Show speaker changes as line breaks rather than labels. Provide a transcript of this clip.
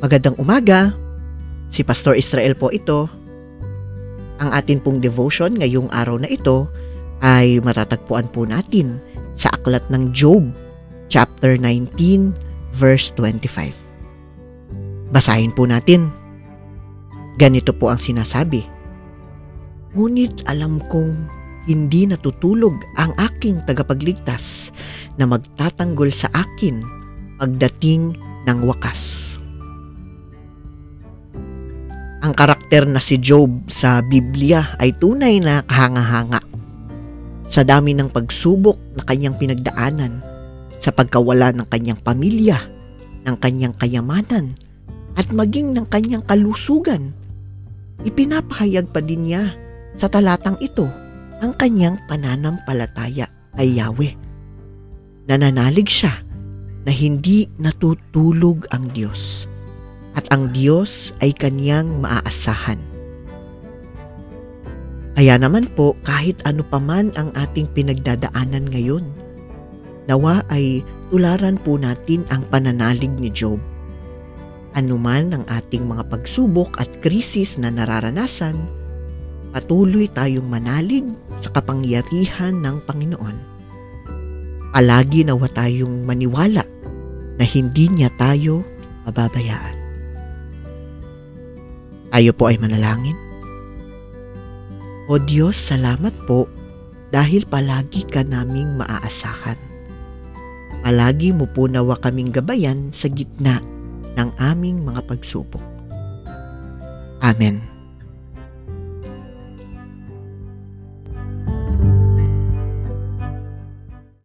Magandang umaga. Si Pastor Israel po ito. Ang atin pong devotion ngayong araw na ito ay matatagpuan po natin sa aklat ng Job, chapter 19, verse 25. Basahin po natin. Ganito po ang sinasabi. Ngunit alam kong hindi natutulog ang aking tagapagligtas na magtatanggol sa akin pagdating ng wakas. Ang karakter na si Job sa Biblia ay tunay na kahanga-hanga. Sa dami ng pagsubok na kanyang pinagdaanan, sa pagkawala ng kanyang pamilya, ng kanyang kayamanan, at maging ng kanyang kalusugan, ipinapahayag pa din niya sa talatang ito ang kanyang pananampalataya kay Yahweh. Nananalig siya na hindi natutulog ang Diyos at ang Diyos ay kanyang maaasahan. Kaya naman po kahit ano paman ang ating pinagdadaanan ngayon, nawa ay tularan po natin ang pananalig ni Job. Anuman ang ating mga pagsubok at krisis na nararanasan, patuloy tayong manalig sa kapangyarihan ng Panginoon. Palagi nawa tayong maniwala na hindi niya tayo mababayaan. Tayo po ay manalangin. O Diyos, salamat po dahil palagi ka naming maaasahan. Palagi mo po nawa kaming gabayan sa gitna ng aming mga pagsubok. Amen.